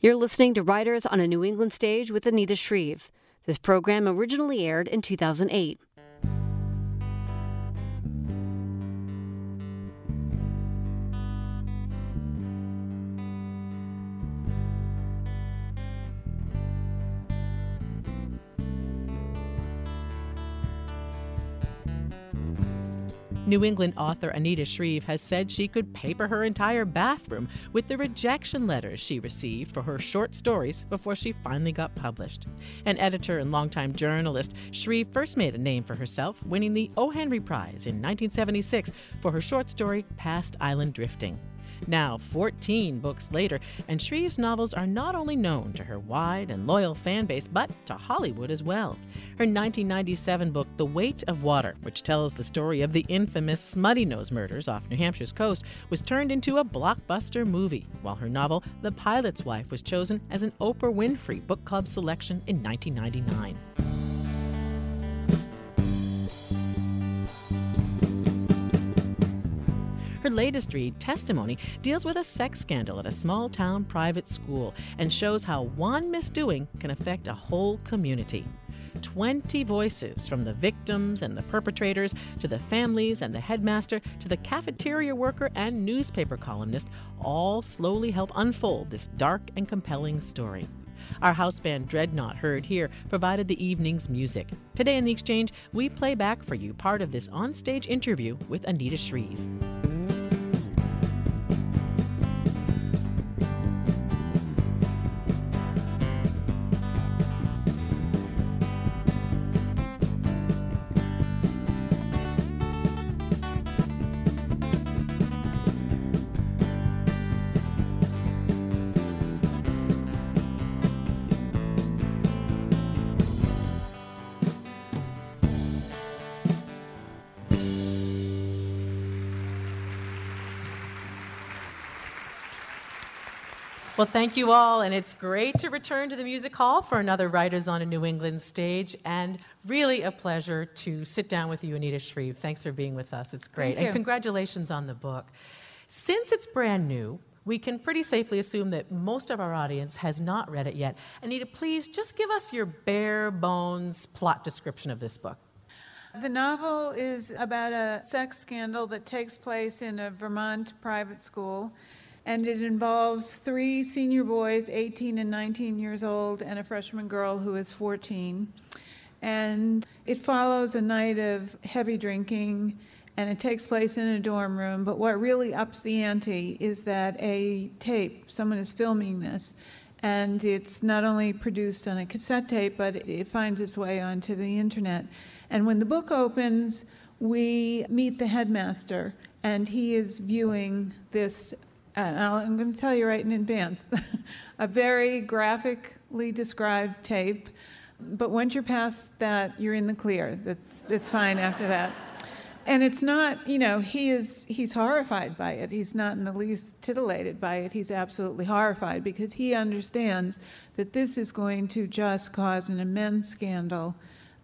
You're listening to Writers on a New England Stage with Anita Shreve. This program originally aired in 2008. New England author Anita Shreve has said she could paper her entire bathroom with the rejection letters she received for her short stories before she finally got published. An editor and longtime journalist, Shreve first made a name for herself, winning the O. Henry Prize in 1976 for her short story Past Island Drifting. Now, 14 books later, and Shreve's novels are not only known to her wide and loyal fan base, but to Hollywood as well. Her 1997 book, The Weight of Water, which tells the story of the infamous Smuttynose murders off New Hampshire's coast, was turned into a blockbuster movie, while her novel, The Pilot's Wife, was chosen as an Oprah Winfrey Book Club selection in 1999. Her latest read, Testimony, deals with a sex scandal at a small town private school and shows how one misdoing can affect a whole community. 20 voices from the victims and the perpetrators to the families and the headmaster to the cafeteria worker and newspaper columnist all slowly help unfold this dark and compelling story. Our house band Dreadnought heard here provided the evening's music. Today in the exchange, we play back for you part of this onstage interview with Anita Shreve. Well, thank you all, and it's great to return to the Music Hall for another Writers on a New England stage, and really a pleasure to sit down with you, Anita Shreve. Thanks for being with us. It's great. And congratulations on the book. Since it's brand new, we can pretty safely assume that most of our audience has not read it yet. Anita, please just give us your bare bones plot description of this book. The novel is about a sex scandal that takes place in a Vermont private school and it involves three senior boys, 18 and 19 years old, and a freshman girl who is 14. And it follows a night of heavy drinking, and it takes place in a dorm room. But what really ups the ante is that a tape, someone is filming this, and it's not only produced on a cassette tape, but it finds its way onto the internet. And when the book opens, we meet the headmaster, and he is viewing this and i am going to tell you right in advance, a very graphically described tape. But once you're past that, you're in the clear. That's it's fine after that. And it's not, you know, he is he's horrified by it. He's not in the least titillated by it. He's absolutely horrified because he understands that this is going to just cause an immense scandal.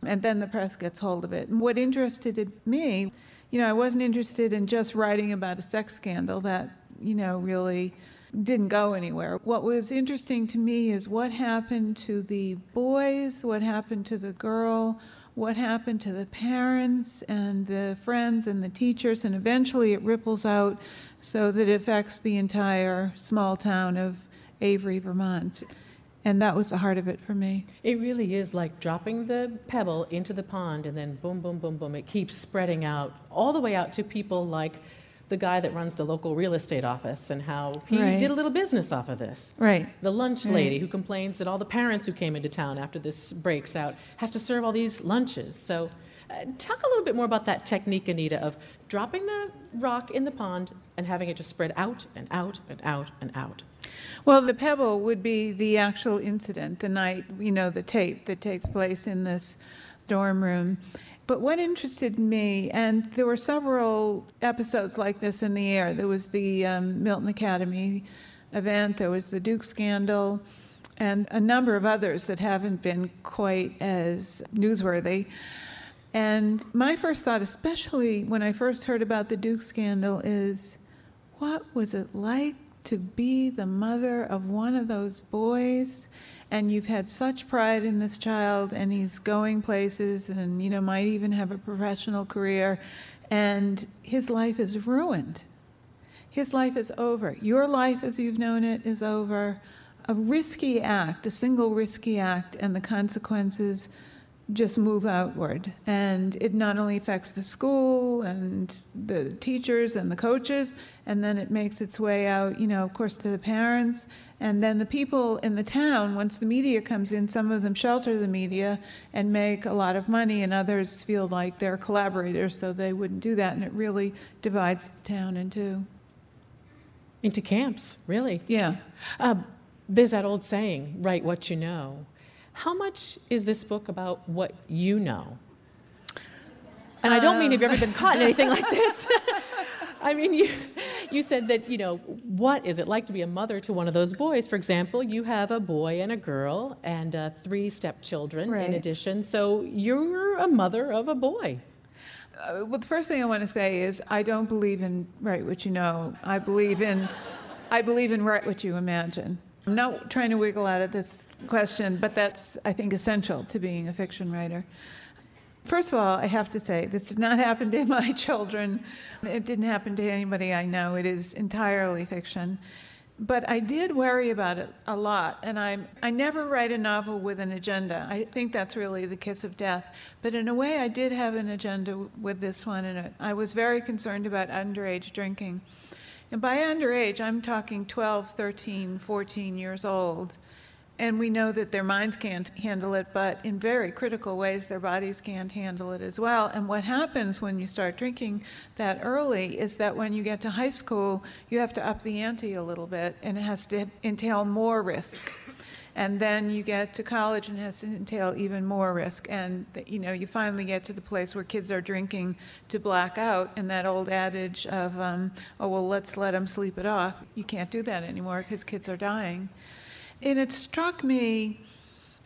And then the press gets hold of it. And what interested me, you know, I wasn't interested in just writing about a sex scandal that you know, really didn't go anywhere. What was interesting to me is what happened to the boys, what happened to the girl, what happened to the parents and the friends and the teachers, and eventually it ripples out so that it affects the entire small town of Avery, Vermont. And that was the heart of it for me. It really is like dropping the pebble into the pond and then boom, boom, boom, boom. It keeps spreading out all the way out to people like the guy that runs the local real estate office and how he right. did a little business off of this. Right. The lunch right. lady who complains that all the parents who came into town after this breaks out has to serve all these lunches. So, uh, talk a little bit more about that technique, Anita, of dropping the rock in the pond and having it just spread out and out and out and out. Well, the pebble would be the actual incident, the night, you know, the tape that takes place in this dorm room. But what interested me, and there were several episodes like this in the air. There was the um, Milton Academy event, there was the Duke scandal, and a number of others that haven't been quite as newsworthy. And my first thought, especially when I first heard about the Duke scandal, is what was it like to be the mother of one of those boys and you've had such pride in this child and he's going places and you know might even have a professional career and his life is ruined. His life is over. Your life as you've known it is over. A risky act a single risky act and the consequences just move outward. And it not only affects the school and the teachers and the coaches, and then it makes its way out, you know, of course, to the parents. And then the people in the town, once the media comes in, some of them shelter the media and make a lot of money, and others feel like they're collaborators, so they wouldn't do that. And it really divides the town in two. Into camps, really? Yeah. Uh, there's that old saying, write what you know. How much is this book about what you know? And I don't mean have you've ever been caught in anything like this. I mean, you, you said that, you know, what is it like to be a mother to one of those boys? For example, you have a boy and a girl and uh, three stepchildren right. in addition. So you're a mother of a boy. Uh, well, the first thing I want to say is I don't believe in write what you know. I believe in, I believe in write what you imagine. I'm not trying to wiggle out of this question, but that's, I think, essential to being a fiction writer. First of all, I have to say, this did not happen to my children. It didn't happen to anybody I know. It is entirely fiction. But I did worry about it a lot, and I I never write a novel with an agenda. I think that's really the kiss of death. But in a way, I did have an agenda with this one, and I was very concerned about underage drinking. And by underage, I'm talking 12, 13, 14 years old. And we know that their minds can't handle it, but in very critical ways, their bodies can't handle it as well. And what happens when you start drinking that early is that when you get to high school, you have to up the ante a little bit, and it has to entail more risk and then you get to college and it has to entail even more risk. And you know you finally get to the place where kids are drinking to black out and that old adage of um, oh well let's let them sleep it off. You can't do that anymore because kids are dying. And it struck me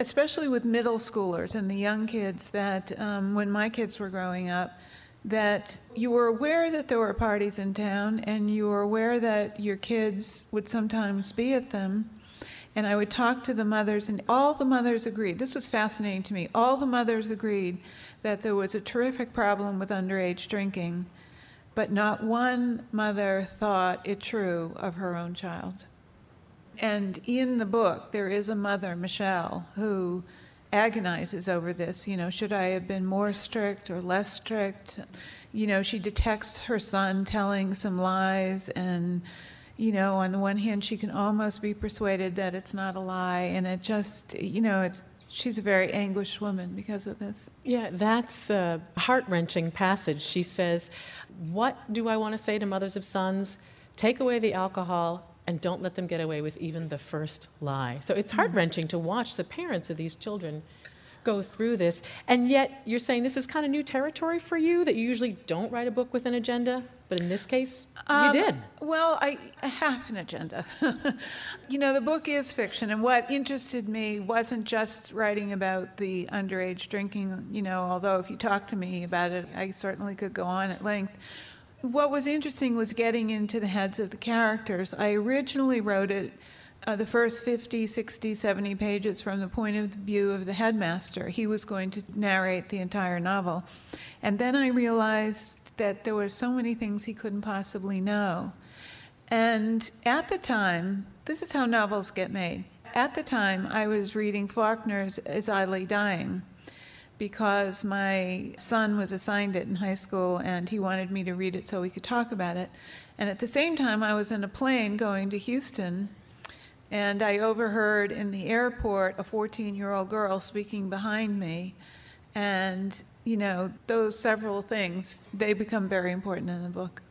especially with middle schoolers and the young kids that um, when my kids were growing up that you were aware that there were parties in town and you were aware that your kids would sometimes be at them and I would talk to the mothers, and all the mothers agreed. This was fascinating to me. All the mothers agreed that there was a terrific problem with underage drinking, but not one mother thought it true of her own child. And in the book, there is a mother, Michelle, who agonizes over this. You know, should I have been more strict or less strict? You know, she detects her son telling some lies and you know, on the one hand, she can almost be persuaded that it's not a lie, and it just, you know, it's she's a very anguished woman because of this. Yeah, that's a heart wrenching passage. She says, What do I want to say to mothers of sons? Take away the alcohol and don't let them get away with even the first lie. So it's mm-hmm. heart wrenching to watch the parents of these children go through this. And yet, you're saying this is kind of new territory for you that you usually don't write a book with an agenda, but in this case, um, you did. Well, I, I have an agenda. you know, the book is fiction, and what interested me wasn't just writing about the underage drinking, you know, although if you talk to me about it, I certainly could go on at length. What was interesting was getting into the heads of the characters. I originally wrote it uh, the first 50, 60, 70 pages from the point of view of the headmaster. He was going to narrate the entire novel. And then I realized that there were so many things he couldn't possibly know. And at the time, this is how novels get made. At the time, I was reading Faulkner's As I Lay Dying because my son was assigned it in high school and he wanted me to read it so we could talk about it. And at the same time, I was in a plane going to Houston and I overheard in the airport a 14 year old girl speaking behind me. And, you know, those several things, they become very important in the book.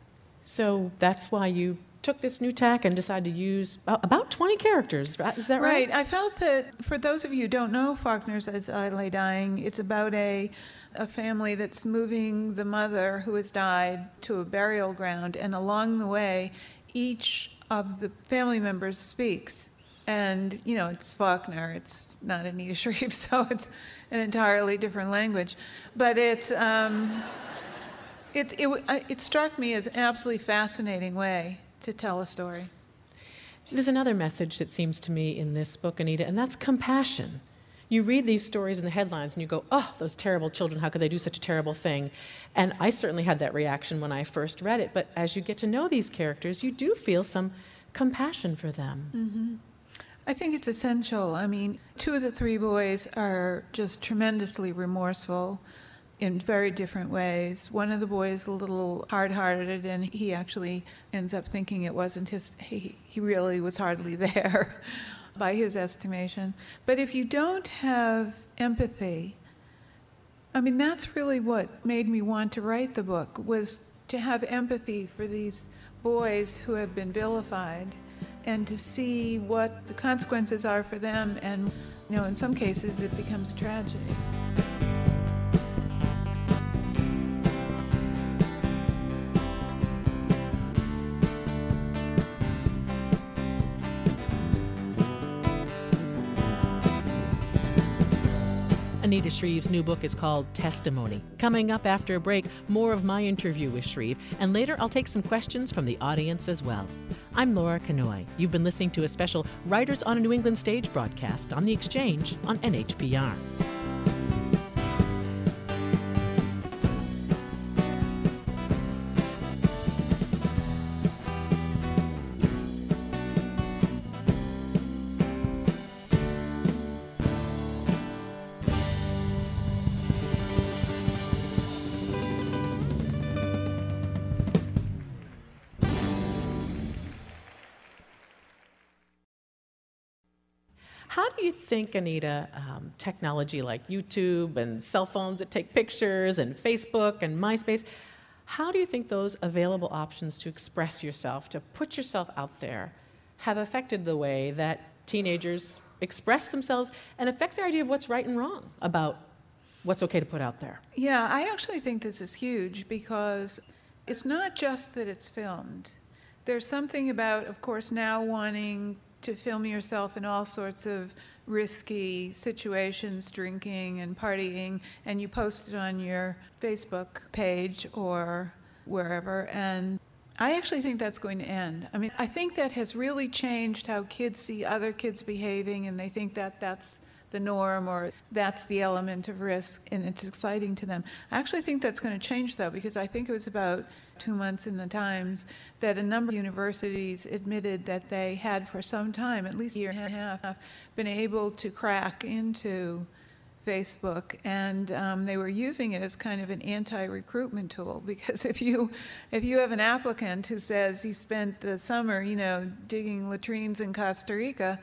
So that's why you took this new tack and decided to use about 20 characters. Is that right? Right. I felt that for those of you who don't know Faulkner's As I Lay Dying, it's about a, a family that's moving the mother who has died to a burial ground, and along the way, each of the family members speaks. And, you know, it's Faulkner, it's not Anita Shreve, so it's an entirely different language. But it, um, it, it, it struck me as an absolutely fascinating way to tell a story. There's another message that seems to me in this book, Anita, and that's compassion. You read these stories in the headlines and you go, oh, those terrible children, how could they do such a terrible thing? And I certainly had that reaction when I first read it, but as you get to know these characters, you do feel some compassion for them. Mm-hmm. I think it's essential. I mean, two of the three boys are just tremendously remorseful in very different ways. One of the boys a little hard-hearted, and he actually ends up thinking it wasn't his. He, he really was hardly there, by his estimation. But if you don't have empathy, I mean, that's really what made me want to write the book was to have empathy for these boys who have been vilified and to see what the consequences are for them and you know in some cases it becomes tragedy Anita Shreve's new book is called Testimony. Coming up after a break, more of my interview with Shreve, and later I'll take some questions from the audience as well. I'm Laura Knoy. You've been listening to a special Writers on a New England Stage broadcast on The Exchange on NHPR. How do you think, Anita, um, technology like YouTube and cell phones that take pictures and Facebook and MySpace, how do you think those available options to express yourself, to put yourself out there, have affected the way that teenagers express themselves and affect their idea of what's right and wrong about what's okay to put out there? Yeah, I actually think this is huge because it's not just that it's filmed. There's something about, of course, now wanting to film yourself in all sorts of risky situations, drinking and partying, and you post it on your Facebook page or wherever. And I actually think that's going to end. I mean, I think that has really changed how kids see other kids behaving, and they think that that's the norm or that's the element of risk and it's exciting to them. I actually think that's going to change though because I think it was about two months in the Times that a number of universities admitted that they had for some time, at least a year and a half, been able to crack into Facebook, and um, they were using it as kind of an anti-recruitment tool. Because if you if you have an applicant who says he spent the summer, you know, digging latrines in Costa Rica,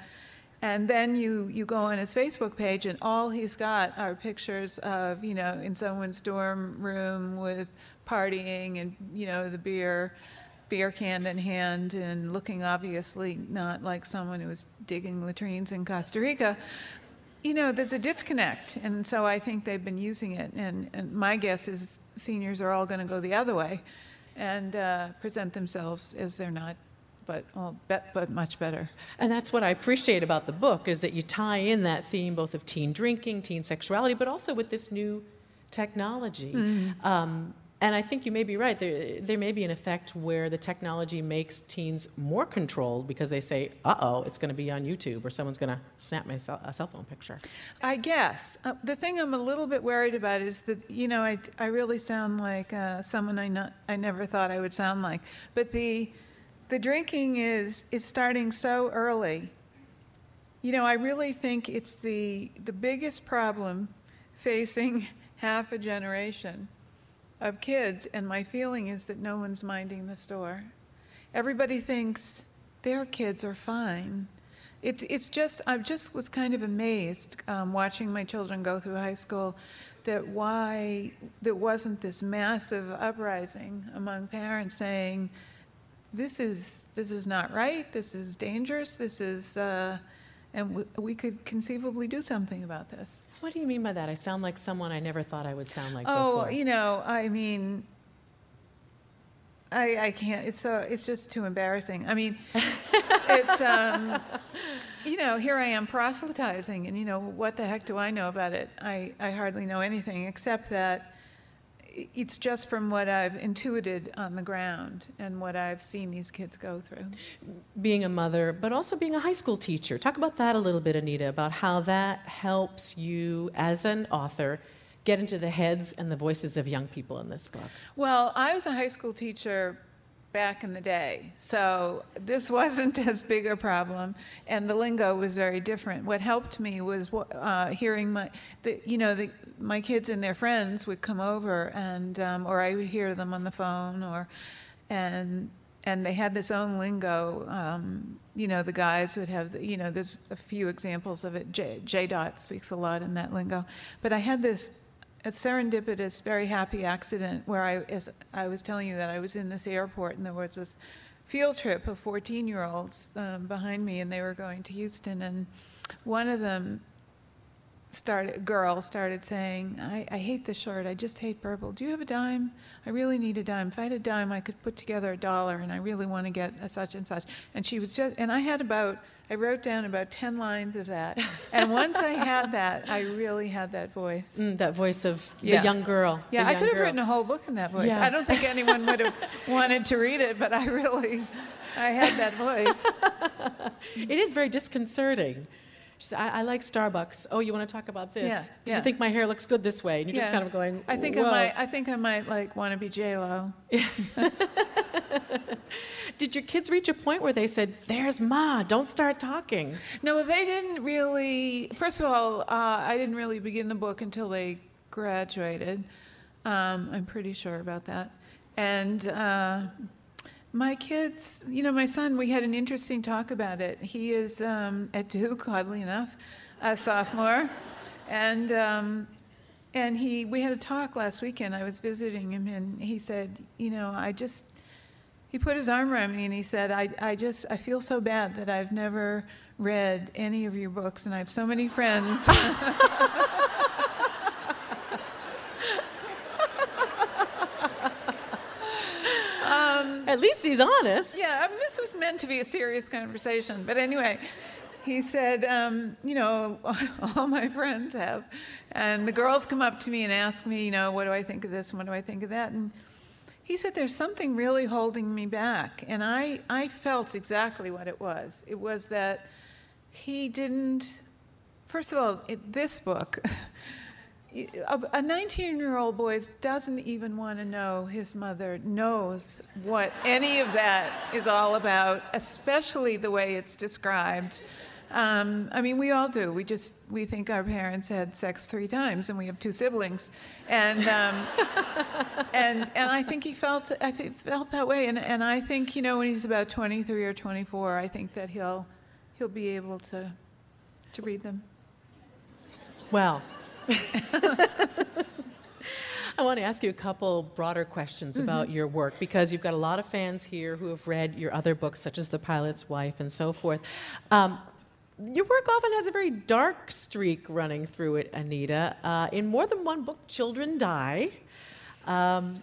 and then you, you go on his Facebook page, and all he's got are pictures of, you know, in someone's dorm room with partying and, you know, the beer, beer can in hand, and looking obviously not like someone who was digging latrines in Costa Rica. You know, there's a disconnect, and so I think they've been using it. And, and my guess is seniors are all going to go the other way and uh, present themselves as they're not but well, bet, but much better. And that's what I appreciate about the book is that you tie in that theme both of teen drinking, teen sexuality, but also with this new technology. Mm-hmm. Um, and I think you may be right. There, there may be an effect where the technology makes teens more controlled because they say, uh oh, it's going to be on YouTube or someone's going to snap my cell, a cell phone picture. I guess. Uh, the thing I'm a little bit worried about is that, you know, I, I really sound like uh, someone I, not, I never thought I would sound like. But the, the drinking is it's starting so early. You know, I really think it's the the biggest problem facing half a generation of kids, and my feeling is that no one's minding the store. Everybody thinks their kids are fine. It, it's just, I just was kind of amazed um, watching my children go through high school that why there wasn't this massive uprising among parents saying, this is this is not right. This is dangerous. This is, uh, and we, we could conceivably do something about this. What do you mean by that? I sound like someone I never thought I would sound like oh, before. you know, I mean, I, I can't. It's so. It's just too embarrassing. I mean, it's. Um, you know, here I am proselytizing, and you know, what the heck do I know about it? I, I hardly know anything except that it's just from what I've intuited on the ground and what I've seen these kids go through. Being a mother, but also being a high school teacher. Talk about that a little bit, Anita, about how that helps you as an author get into the heads and the voices of young people in this book. Well, I was a high school teacher back in the day. So this wasn't as big a problem, and the lingo was very different. What helped me was uh, hearing my, the, you know, the, my kids and their friends would come over, and um, or I would hear them on the phone, or and and they had this own lingo. Um, you know, the guys would have, you know, there's a few examples of it. J, J. Dot speaks a lot in that lingo, but I had this a serendipitous, very happy accident where I, as I was telling you that I was in this airport and there was this field trip of 14 year olds um, behind me and they were going to Houston and one of them started girl started saying I, I hate the shirt i just hate purple do you have a dime i really need a dime if i had a dime i could put together a dollar and i really want to get a such and such and she was just and i had about I wrote down about 10 lines of that. And once I had that, I really had that voice. Mm, that voice of the young girl. Yeah, I could have girl. written a whole book in that voice. Yeah. I don't think anyone would have wanted to read it, but I really, I had that voice. it is very disconcerting. She said, I, I, like Starbucks. Oh, you want to talk about this? Yeah, Do yeah. you think my hair looks good this way? And you're yeah. just kind of going, I think Whoa. I might, I think I might like want to be J-Lo. Did your kids reach a point where they said, There's Ma, don't start talking? No, they didn't really. First of all, uh, I didn't really begin the book until they graduated. Um, I'm pretty sure about that. And uh, my kids, you know, my son, we had an interesting talk about it. He is um, at Duke, oddly enough, a sophomore. And um, and he we had a talk last weekend. I was visiting him, and he said, you know, I just he put his arm around me and he said, I, I just, I feel so bad that I've never read any of your books and I have so many friends. um, At least he's honest. Yeah, I mean, this was meant to be a serious conversation. But anyway, he said, um, you know, all my friends have. And the girls come up to me and ask me, you know, what do I think of this and what do I think of that? And he said, There's something really holding me back. And I, I felt exactly what it was. It was that he didn't, first of all, it, this book, a 19 year old boy doesn't even want to know his mother knows what any of that is all about, especially the way it's described. Um, I mean, we all do. We just we think our parents had sex three times, and we have two siblings, and um, and and I think he felt I felt that way, and and I think you know when he's about 23 or 24, I think that he'll he'll be able to to read them. Well. I want to ask you a couple broader questions mm-hmm. about your work because you've got a lot of fans here who have read your other books, such as The Pilot's Wife and so forth. Um, your work often has a very dark streak running through it, Anita. Uh, in more than one book, children die. Um,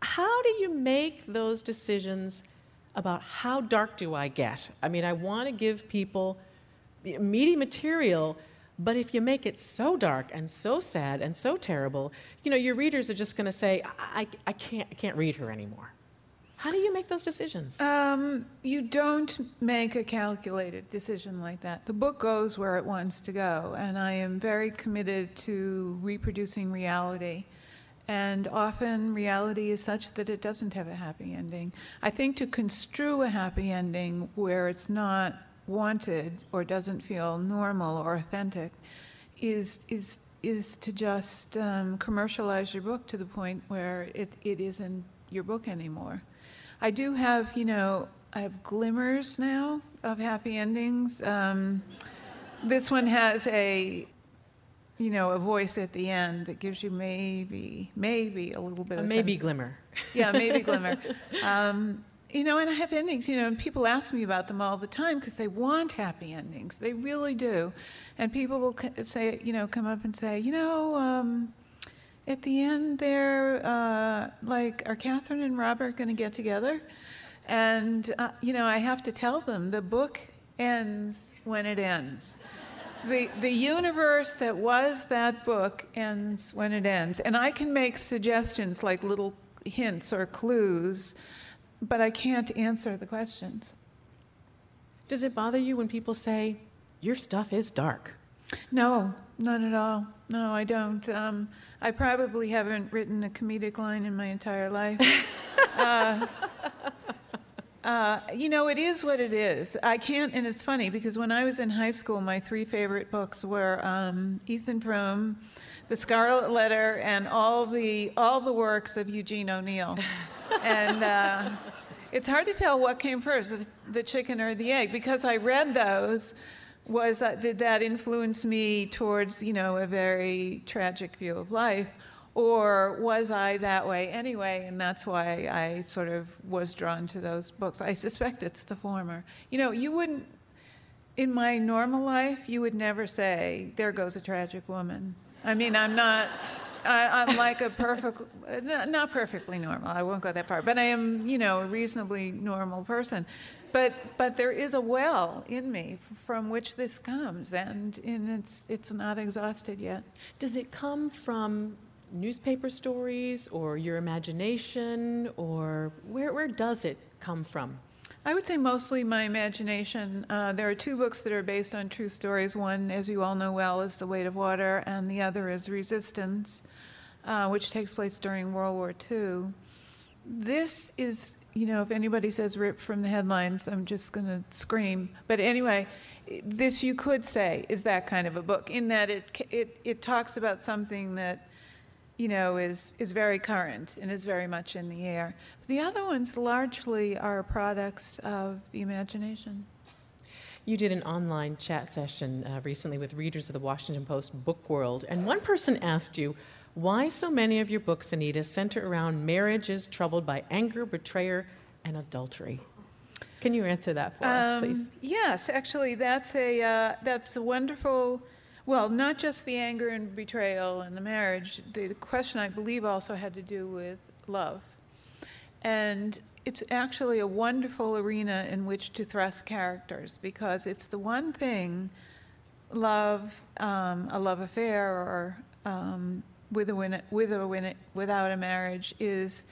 how do you make those decisions about how dark do I get? I mean, I want to give people meaty material, but if you make it so dark and so sad and so terrible, you know, your readers are just going to say, I, I, can't, I can't read her anymore. How do you make those decisions? Um, you don't make a calculated decision like that. The book goes where it wants to go, and I am very committed to reproducing reality. And often reality is such that it doesn't have a happy ending. I think to construe a happy ending where it's not wanted or doesn't feel normal or authentic is is is to just um, commercialize your book to the point where it, it isn't your book anymore. I do have, you know, I have glimmers now of happy endings. Um, this one has a, you know, a voice at the end that gives you maybe, maybe a little bit a of maybe sense. glimmer. Yeah, maybe glimmer. Um, you know, and I have endings, you know, and people ask me about them all the time because they want happy endings. They really do. And people will say, you know, come up and say, you know, um, at the end there, uh, like, are Catherine and Robert going to get together? And, uh, you know, I have to tell them the book ends when it ends. the, the universe that was that book ends when it ends. And I can make suggestions like little hints or clues, but I can't answer the questions. Does it bother you when people say, your stuff is dark? No, not at all. No, I don't. Um, I probably haven't written a comedic line in my entire life. uh, uh, you know, it is what it is. I can't, and it's funny because when I was in high school, my three favorite books were um, Ethan Frome, The Scarlet Letter, and all the all the works of Eugene O'Neill. and uh, it's hard to tell what came first, the, the, chicken or the egg, because I read those. Was that did that influence me towards you know a very tragic view of life? Or was I that way anyway? And that's why I sort of was drawn to those books. I suspect it's the former. You know, you wouldn't, in my normal life, you would never say, there goes a tragic woman. I mean, I'm not. I, am like a perfect, not perfectly normal. I won't go that far, but I am, you know, a reasonably normal person. But but there is a well in me from which this comes, and and it's it's not exhausted yet. Does it come from newspaper stories or your imagination, or where, where does it come from? I would say mostly my imagination. Uh, there are two books that are based on true stories. One, as you all know well, is The Weight of Water, and the other is Resistance, uh, which takes place during World War II. This is, you know, if anybody says rip from the headlines, I'm just going to scream. But anyway, this you could say is that kind of a book, in that it, it, it talks about something that you know, is, is very current and is very much in the air. But the other ones largely are products of the imagination. You did an online chat session uh, recently with readers of the Washington Post Book World, and one person asked you why so many of your books, Anita, center around marriages troubled by anger, betrayal, and adultery. Can you answer that for um, us, please? Yes, actually, that's a uh, that's a wonderful well, not just the anger and betrayal and the marriage. The, the question, I believe, also had to do with love. And it's actually a wonderful arena in which to thrust characters because it's the one thing love, um, a love affair, or um, with a win- with a win- without a marriage is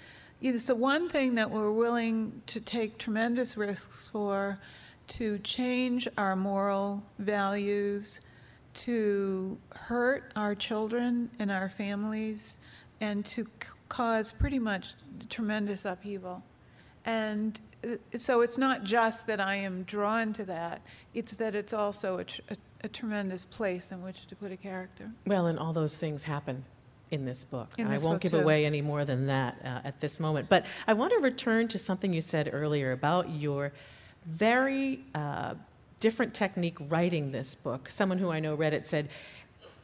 is the one thing that we're willing to take tremendous risks for, to change our moral values, to hurt our children and our families and to c- cause pretty much tremendous upheaval. And uh, so it's not just that I am drawn to that, it's that it's also a, tr- a, a tremendous place in which to put a character. Well, and all those things happen in this book. In this I won't book give too. away any more than that uh, at this moment. But I want to return to something you said earlier about your very uh, different technique writing this book. Someone who I know read it said,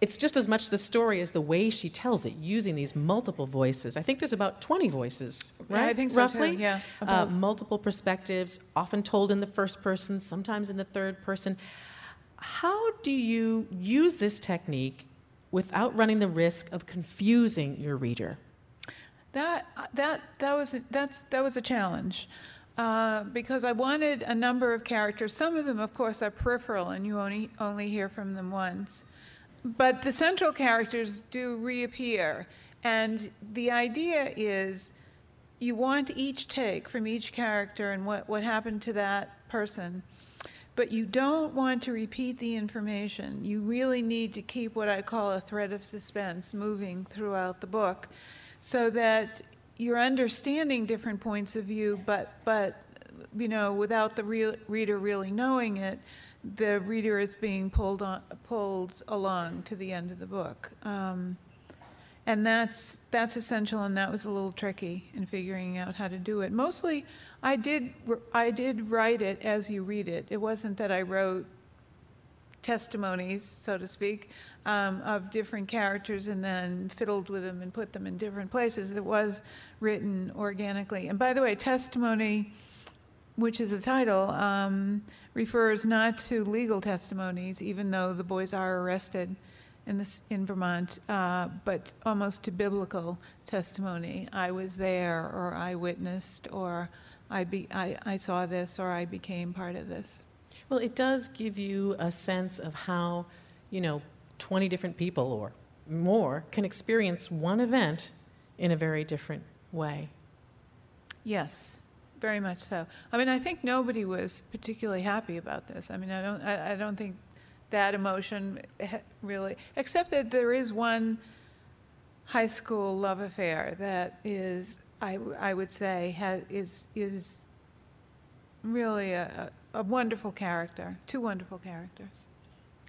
it's just as much the story as the way she tells it, using these multiple voices. I think there's about 20 voices, right? Yeah, I think so Roughly? too. Yeah, Uh, multiple perspectives, often told in the first person, sometimes in the third person. How do you use this technique without running the risk of confusing your reader? That that that was a, that's that was a challenge. Uh, because I wanted a number of characters. Some of them, of course, are peripheral, and you only only hear from them once. But the central characters do reappear, and the idea is you want each take from each character and what, what happened to that person. But you don't want to repeat the information. You really need to keep what I call a thread of suspense moving throughout the book so that you're understanding different points of view, but, but you know, without the reader really knowing it, the reader is being pulled on, pulled along to the end of the book. Um, and that's that's essential, and that was a little tricky in figuring out how to do it. Mostly, I did I did write it as you read it. It wasn't that I wrote testimonies, so to speak, um, of different characters and then fiddled with them and put them in different places. It was written organically. And by the way, testimony, which is the title, um, refers not to legal testimonies, even though the boys are arrested in this in Vermont, uh, but almost to biblical testimony. I was there, or I witnessed, or I, be, I, I saw this, or I became part of this. Well, it does give you a sense of how you know, 20 different people or more can experience one event in a very different way. Yes, very much so. I mean, I think nobody was particularly happy about this. I mean, I don't, I, I don't think that emotion really, except that there is one high school love affair that is, I, I would say, has, is, is really a, a wonderful character, two wonderful characters.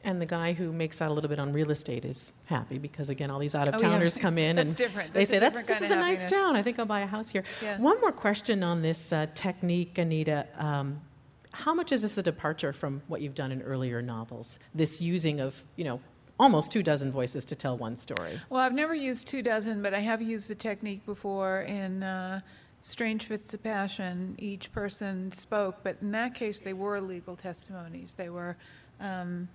And the guy who makes out a little bit on real estate is happy because, again, all these out of towners oh, yeah. come in That's and different. they say, That's This is a nice town. I think I'll buy a house here. Yeah. One more question on this uh, technique, Anita. Um, how much is this a departure from what you've done in earlier novels? This using of, you know, almost two dozen voices to tell one story. Well, I've never used two dozen, but I have used the technique before in uh, Strange Fits of Passion. Each person spoke, but in that case, they were legal testimonies. They were. Um,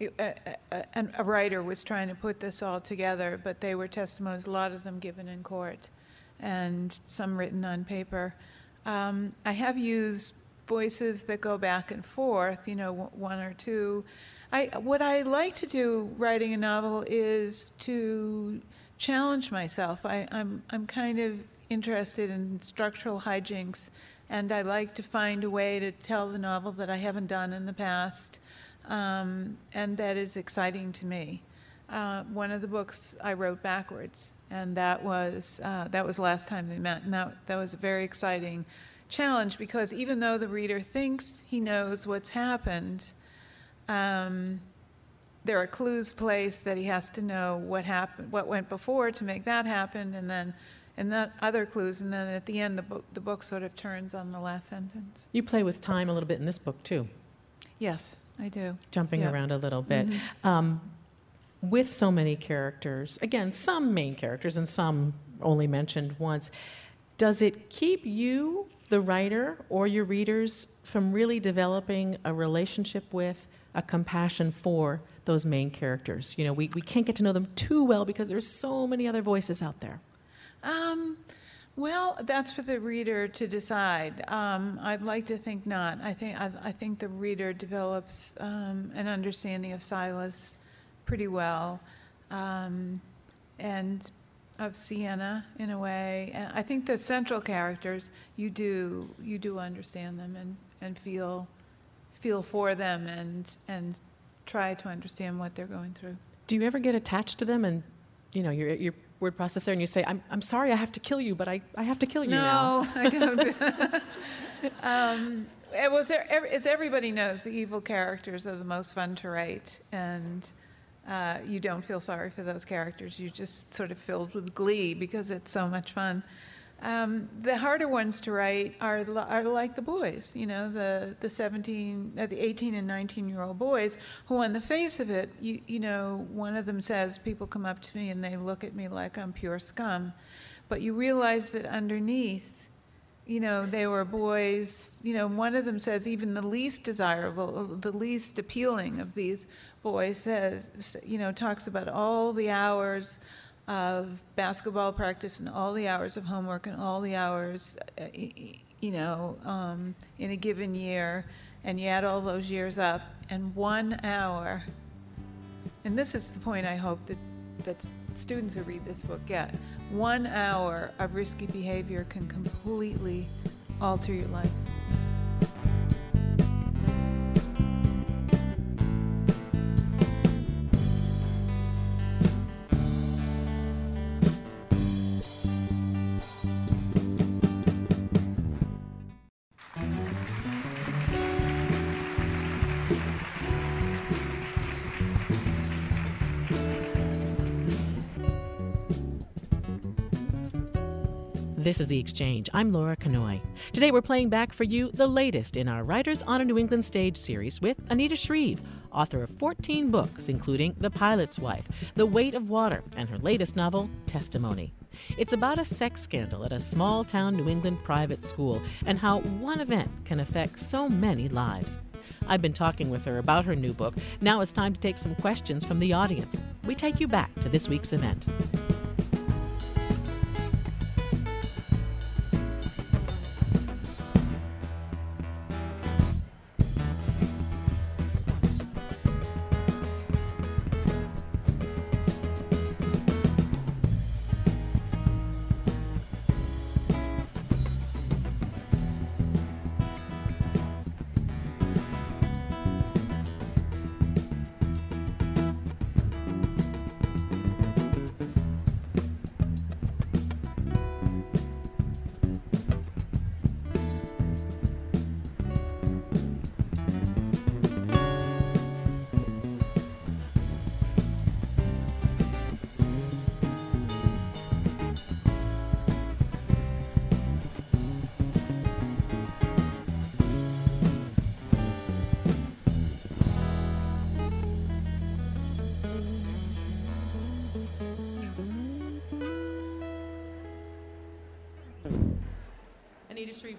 a, a, a, writer was trying to put this all together, but they were testimonies, a lot of them given in court, and some written on paper. Um, I have used voices that go back and forth, you know, one or two. I, what I like to do writing a novel is to challenge myself. I, I'm, I'm kind of interested in structural hijinks, and I like to find a way to tell the novel that I haven't done in the past um, and that is exciting to me. Uh, one of the books I wrote backwards, and that was uh, that was last time they met, and that that was a very exciting challenge because even though the reader thinks he knows what's happened, um, there are clues placed that he has to know what happened, what went before to make that happen, and then and that other clues, and then at the end, the book the book sort of turns on the last sentence. You play with time a little bit in this book too. Yes. I do. Jumping yep. around a little bit. Mm-hmm. Um, with so many characters, again, some main characters and some only mentioned once, does it keep you, the writer, or your readers from really developing a relationship with, a compassion for those main characters? You know, we, we can't get to know them too well because there's so many other voices out there. Um, well, that's for the reader to decide. Um, I'd like to think not. I think I, I think the reader develops um, an understanding of Silas pretty well, um, and of Sienna in a way. And I think the central characters you do you do understand them and, and feel feel for them and and try to understand what they're going through. Do you ever get attached to them and you know you're you're word processor and you say, I'm, I'm sorry I have to kill you, but I, I have to kill you no, now. No, I don't. um, it was, as everybody knows, the evil characters are the most fun to write. And uh, you don't feel sorry for those characters. You're just sort of filled with glee because it's so much fun. Um, the harder ones to write are, are like the boys, you know, the, the 17, uh, the 18 and 19 year old boys who, on the face of it, you, you know, one of them says, people come up to me and they look at me like I'm pure scum. But you realize that underneath, you know, they were boys, you know, one of them says even the least desirable, the least appealing of these boys says, you know, talks about all the hours of basketball practice and all the hours of homework and all the hours, uh, you know, um, in a given year, and you add all those years up, and one hour, and this is the point I hope that, that students who read this book get one hour of risky behavior can completely alter your life. This is The Exchange. I'm Laura Knoy. Today we're playing back for you the latest in our Writers on a New England Stage series with Anita Shreve, author of 14 books, including The Pilot's Wife, The Weight of Water, and her latest novel, Testimony. It's about a sex scandal at a small town New England private school and how one event can affect so many lives. I've been talking with her about her new book. Now it's time to take some questions from the audience. We take you back to this week's event.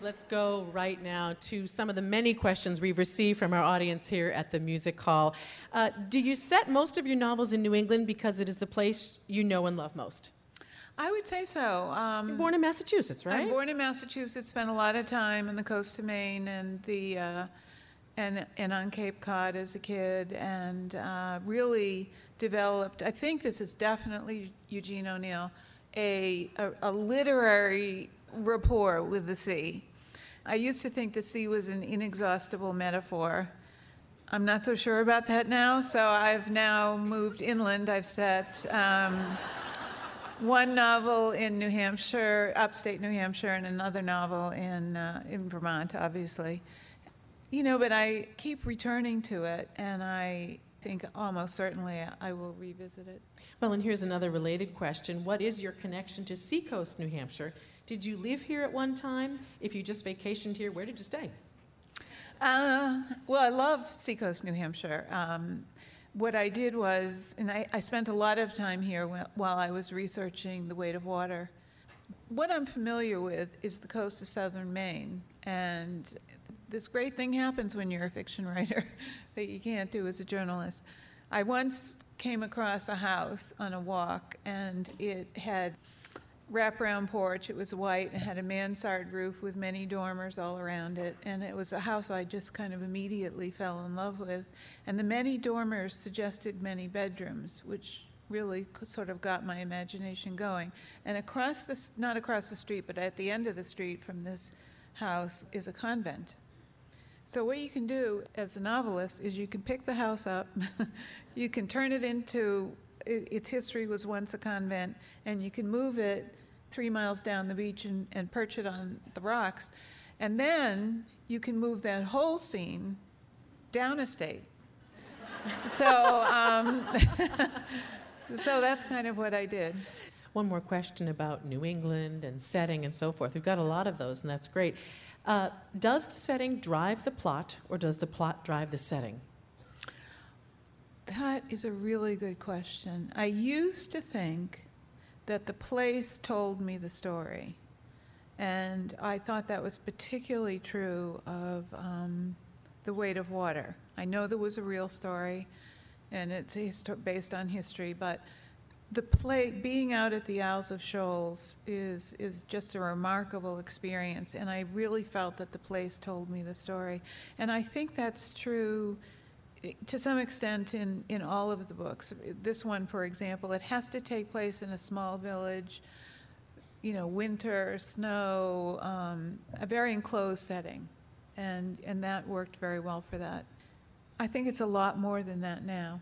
Let's go right now to some of the many questions we've received from our audience here at the Music Hall. Uh, do you set most of your novels in New England because it is the place you know and love most? I would say so. Um, You're born in Massachusetts, right? I'm born in Massachusetts. Spent a lot of time on the coast of Maine and the uh, and and on Cape Cod as a kid, and uh, really developed. I think this is definitely Eugene O'Neill, a, a a literary rapport with the sea. I used to think the sea was an inexhaustible metaphor. I'm not so sure about that now, so I've now moved inland. I've set. Um, one novel in New Hampshire, upstate New Hampshire, and another novel in, uh, in Vermont, obviously. You know, but I keep returning to it, and I think almost certainly I will revisit it. Well, and here's another related question What is your connection to Seacoast, New Hampshire? Did you live here at one time? If you just vacationed here, where did you stay? Uh, well, I love Seacoast, New Hampshire. Um, what I did was, and I, I spent a lot of time here while I was researching The Weight of Water. What I'm familiar with is the coast of southern Maine, and this great thing happens when you're a fiction writer that you can't do as a journalist. I once came across a house on a walk, and it had wraparound porch. It was white and had a mansard roof with many dormers all around it. And it was a house I just kind of immediately fell in love with. And the many dormers suggested many bedrooms, which really sort of got my imagination going. And across the, not across the street, but at the end of the street from this house is a convent. So what you can do as a novelist is you can pick the house up, you can turn it into its history was once a convent, and you can move it three miles down the beach and, and perch it on the rocks. And then you can move that whole scene down a state. so, um, so that's kind of what I did. One more question about New England and setting and so forth. We've got a lot of those, and that's great. Uh, does the setting drive the plot, or does the plot drive the setting? That is a really good question. I used to think that the place told me the story. And I thought that was particularly true of um, The Weight of Water. I know there was a real story and it's histo- based on history, but the play, being out at the Isles of Shoals is, is just a remarkable experience. And I really felt that the place told me the story. And I think that's true to some extent in, in all of the books. This one, for example, it has to take place in a small village, you know, winter, snow, um, a very enclosed setting. And, and that worked very well for that. I think it's a lot more than that now.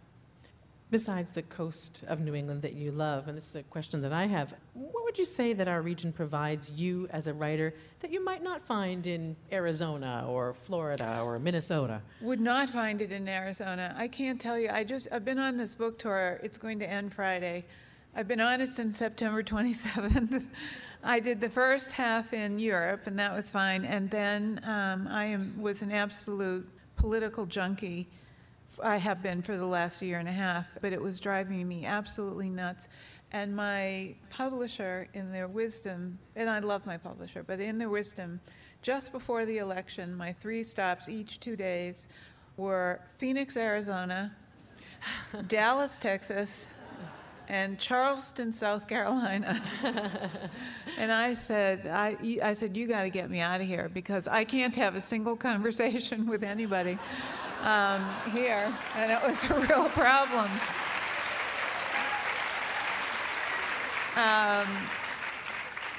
Besides the coast of New England that you love, and this is a question that I have, what would you say that our region provides you as a writer that you might not find in Arizona or Florida or Minnesota? Would not find it in Arizona. I can't tell you. I just I've been on this book tour. It's going to end Friday. I've been on it since September 27th. I did the first half in Europe, and that was fine. And then um, I am, was an absolute political junkie I have been for the last year and a half, but it was driving me absolutely nuts. And my publisher, in their wisdom, and I love my publisher, but in their wisdom, just before the election, my three stops each two days were Phoenix, Arizona, Dallas, Texas, and Charleston, South Carolina. and I said, I, I said, you got to get me out of here because I can't have a single conversation with anybody um, here, and it was a real problem. Um,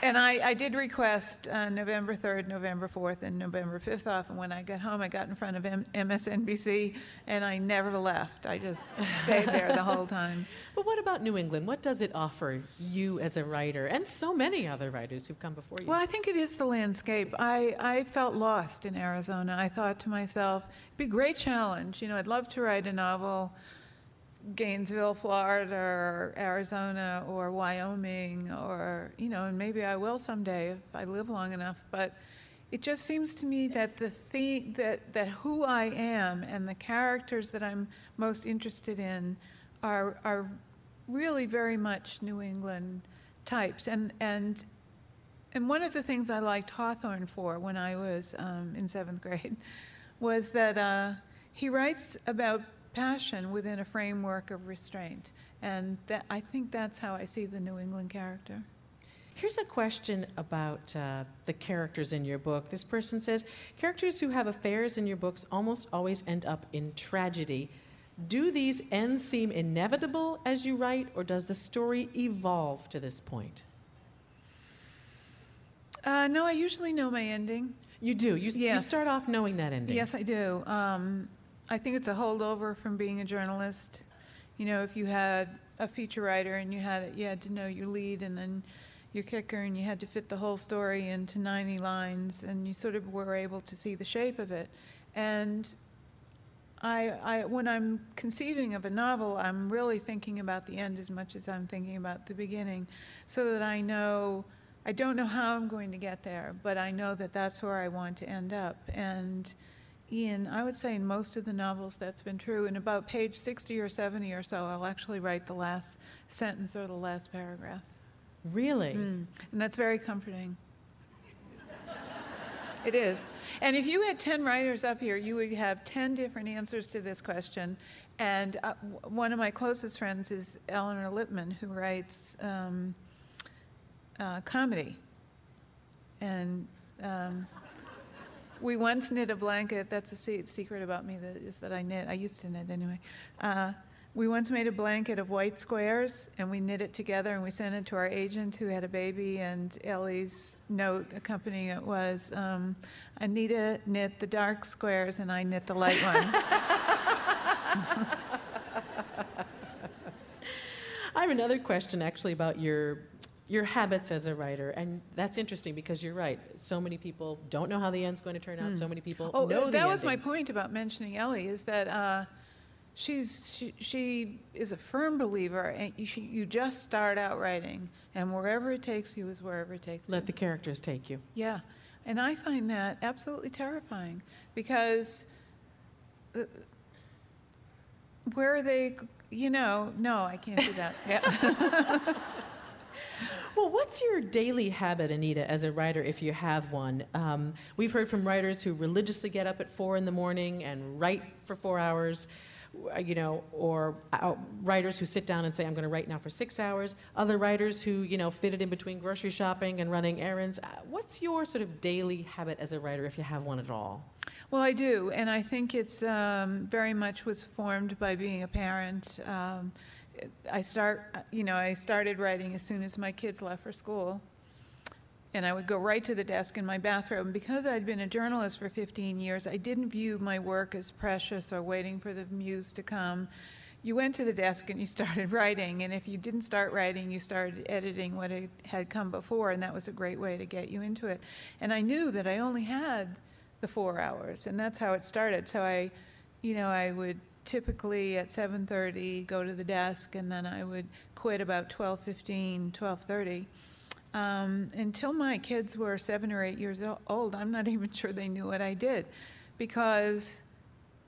and I, I, did request uh, November 3rd, November 4th, and November 5th off. And when I got home, I got in front of M- MSNBC and I never left. I just stayed there the whole time. But what about New England? What does it offer you as a writer and so many other writers who've come before you? Well, I think it is the landscape. I, I felt lost in Arizona. I thought to myself, it'd be a great challenge. You know, I'd love to write a novel Gainesville, Florida, or Arizona, or Wyoming, or, you know, and maybe I will someday if I live long enough. But it just seems to me that the thing, that, that who I am and the characters that I'm most interested in are, are really very much New England types. And, and and one of the things I liked Hawthorne for when I was um, in seventh grade was that uh, he writes about passion within a framework of restraint. And that, I think that's how I see the New England character. Here's a question about uh, the characters in your book. This person says Characters who have affairs in your books almost always end up in tragedy. Do these ends seem inevitable as you write, or does the story evolve to this point? Uh, no, I usually know my ending. You do. You, you start off knowing that ending. Yes, I do. Um, I think it's a holdover from being a journalist. You know, if you had a feature writer and you had you had to know your lead and then your kicker, and you had to fit the whole story into 90 lines, and you sort of were able to see the shape of it. And I, I, when I'm conceiving of a novel, I'm really thinking about the end as much as I'm thinking about the beginning, so that I know. I don't know how I'm going to get there, but I know that that's where I want to end up. And Ian, I would say in most of the novels that's been true. In about page 60 or 70 or so, I'll actually write the last sentence or the last paragraph. Really? Mm. And that's very comforting. It is. And if you had 10 writers up here, you would have 10 different answers to this question. And uh, w- one of my closest friends is Elinor Lipman, who writes um, uh, comedy. And um, we once knit a blanket. That's a se- secret about me that is that I knit. I used to knit anyway. Uh, we once made a blanket of white squares and we knit it together and we sent it to our agent who had a baby. And Ellie's note accompanying it was um, Anita knit the dark squares and I knit the light ones. I have another question actually about your your habits as a writer, and that's interesting because you're right. So many people don't know how the end's going to turn out. So many people Oh, know that was my point about mentioning Ellie is that uh, she's she, she is a firm believer, and you, she, you just start out writing, and wherever it takes you is wherever it takes you. Let the characters take you. Yeah, and I find that absolutely terrifying because uh, where are they, you know, no, I can't do that. Yeah. Well, what's your daily habit, Anita, as a writer, if you have one? Um, we've heard from writers who religiously get up at four in the morning and write for four hours, uh, you know, or uh, writers who sit down and say, I'm going to write now for six hours. Other writers who, you know, fit it in between grocery shopping and running errands. Uh, what's your sort of daily habit as a writer, if you have one at all? Well, I do, and I think it's um, very much was formed by being a parent. Um, I start, you know, I started writing as soon as my kids left for school, and I would go right to the desk in my bathroom. Because I'd been a journalist for 15 years, I didn't view my work as precious or waiting for the muse to come. You went to the desk and you started writing, and if you didn't start writing, you started editing what had- had come before, and that was a great way to get you into it. And I knew that I only had the four hours, and that's how it started. So I, you know, I would typically at 7:30 go to the desk, and then I would quit about 12:15, 12:30. Um, until my kids were seven or eight years old, I'm not even sure they knew what I did, because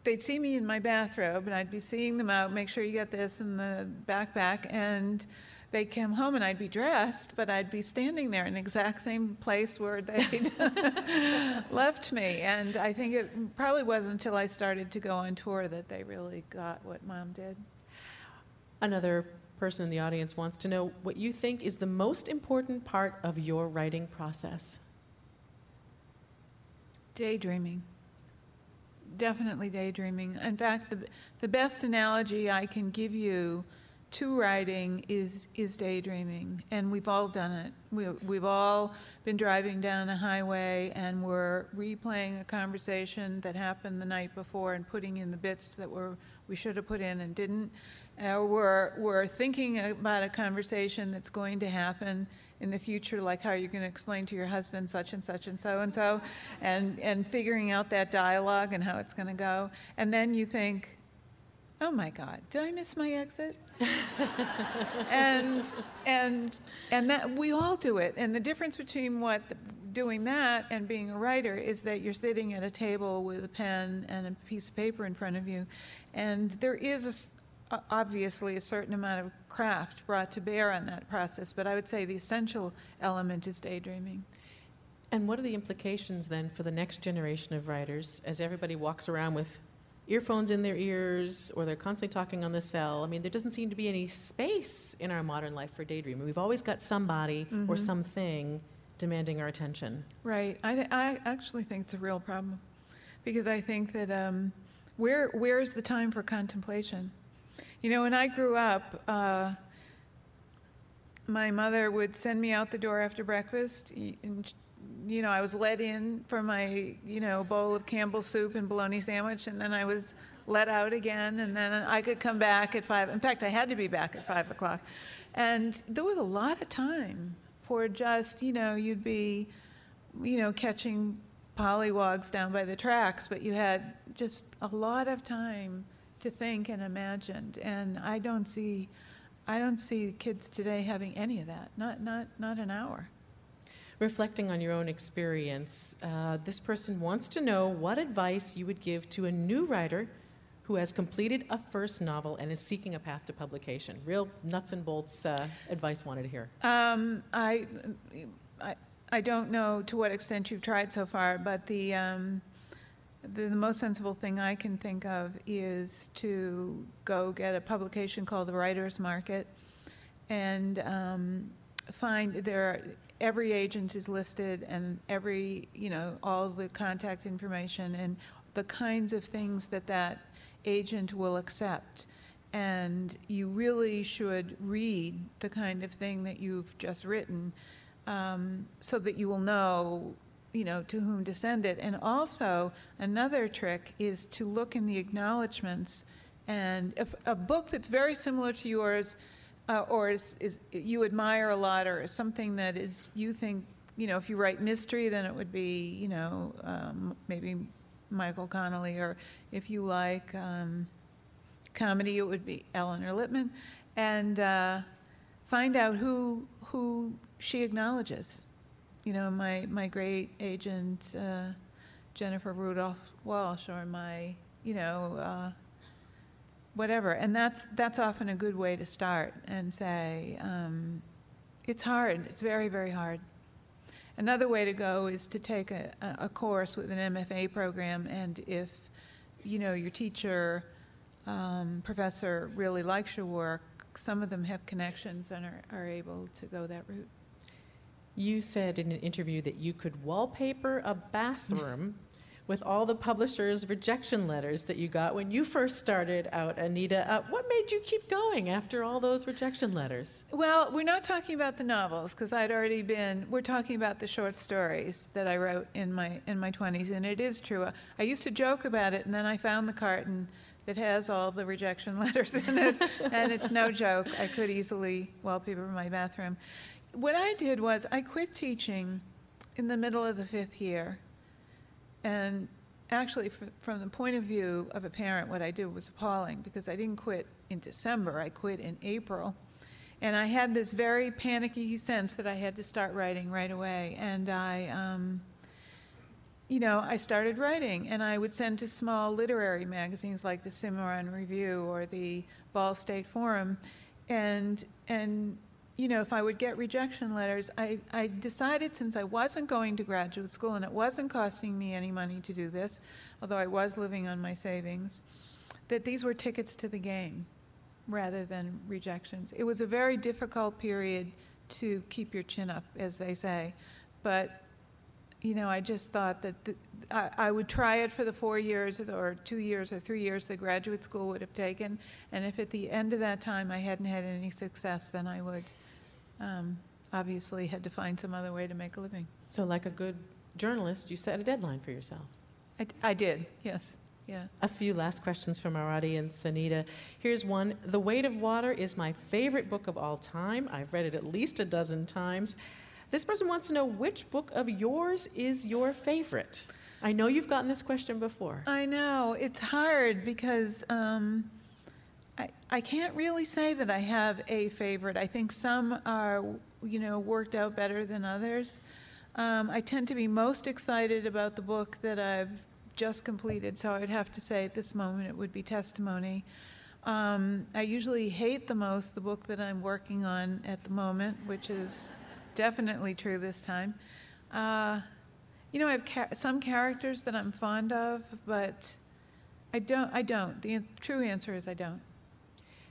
they'd see me in my bathrobe, and I'd be seeing them out, make sure you get this in the backpack, and they'd come home and I'd be dressed, but I'd be standing there in the exact same place where they'd left me. And I think it probably wasn't until I started to go on tour that they really got what mom did. Another person in the audience wants to know what you think is the most important part of your writing process. Daydreaming. Definitely daydreaming. In fact, the, the best analogy I can give you to writing is, is daydreaming. And we've all done it. We, we've all been driving down a highway and we're replaying a conversation that happened the night before and putting in the bits that were, we should have put in and didn't. Or we're, we're thinking about a conversation that's going to happen in the future, like how you're going to explain to your husband such and such and so and so, and and figuring out that dialogue and how it's going to go. And then you think, oh my God, did I miss my exit? and and and that we all do it. And the difference between what doing that and being a writer is that you're sitting at a table with a pen and a piece of paper in front of you, and there is a obviously a certain amount of craft brought to bear on that process, but I would say the essential element is daydreaming. And what are the implications then for the next generation of writers as everybody walks around with earphones in their ears or they're constantly talking on the cell? I mean, there doesn't seem to be any space in our modern life for daydreaming. We've always got somebody or Mhm. something demanding our attention. Right. I, th- I actually think it's a real problem because I think that um, where where is the time for contemplation? You know, when I grew up, uh, my mother would send me out the door after breakfast, and you know, I was let in for my you know bowl of Campbell's soup and bologna sandwich, and then I was let out again, and then I could come back at five. In fact, I had to be back at five o'clock, and there was a lot of time for just you know you'd be you know catching pollywogs down by the tracks, but you had just a lot of time to think and imagine, and I don't see. I don't see kids today having any of that. Not not not an hour. Reflecting on your own experience, uh, this person wants to know what advice you would give to a new writer who has completed a first novel and is seeking a path to publication. Real nuts and bolts uh, advice wanted to hear. Um, I, I, I don't know to what extent you've tried so far, but the, um, the, the most sensible thing I can think of is to go get a publication called The Writer's Market and um, find there are, every agent is listed and every, you know, all the contact information and the kinds of things that that agent will accept. And you really should read the kind of thing that you've just written um, so that you will know, you know, to whom to send it. And also, another trick is to look in the acknowledgments. And if a book that's very similar to yours, uh, or is, is you admire a lot, or something that is you think, you know, if you write mystery, then it would be, you know, um, maybe Michael Connelly, or if you like um, comedy, it would be Elinor Lipman, and uh, find out who who she acknowledges. You know, my my great agent uh, Jennifer Rudolph Walsh, or my you know uh, whatever, and that's that's often a good way to start and say um, it's hard. It's very very hard. Another way to go is to take a, a course with an MFA program, and if you know your teacher, um, professor really likes your work, some of them have connections and are, are able to go that route. You said in an interview that you could wallpaper a bathroom with all the publishers' rejection letters that you got when you first started out, Anita. Uh, what made you keep going after all those rejection letters? Well, we're not talking about the novels because I'd already been. We're talking about the short stories that I wrote in my in my 20s, and it is true. I used to joke about it, and then I found the carton that has all the rejection letters in it, and it's no joke. I could easily wallpaper my bathroom. What I did was I quit teaching in the middle of the fifth year, and actually, fr- from the point of view of a parent, what I did was appalling because I didn't quit in December. I quit in April. And I had this very panicky sense that I had to start writing right away. And I, um, you know, I started writing, and I would send to small literary magazines like the Cimarron Review or the Ball State Forum, and and you know, if I would get rejection letters, I, I decided since I wasn't going to graduate school and it wasn't costing me any money to do this, although I was living on my savings, that these were tickets to the game rather than rejections. It was a very difficult period to keep your chin up, as they say, but you know, I just thought that the, I, I would try it for the four years or two years or three years the graduate school would have taken, and if at the end of that time I hadn't had any success, then I would um, obviously had to find some other way to make a living. So, like a good journalist, you set a deadline for yourself. I, I did, yes, yeah. A few last questions from our audience, Anita. Here's one The Weight of Water is my favorite book of all time. I've read it at least a dozen times. This person wants to know which book of yours is your favorite. I know you've gotten this question before. I know it's hard because um, I I can't really say that I have a favorite. I think some are you know worked out better than others. Um, I tend to be most excited about the book that I've just completed, so I'd have to say at this moment it would be Testimony. Um, I usually hate the most the book that I'm working on at the moment, which is definitely true this time. Uh, you know, I have ca- some characters that I'm fond of, but I don't. I don't. The an- true answer is I don't.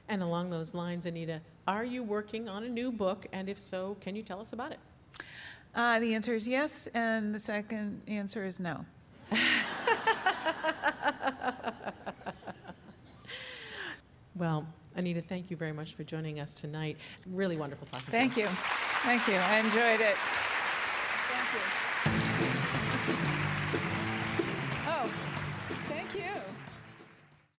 And along those lines, Anita, are you working on a new book? And if so, can you tell us about it? Uh, the answer is yes, and the second answer is no. Well, Anita, thank you very much for joining us tonight. Really wonderful talking to you. Thank you. Thank you. I enjoyed it.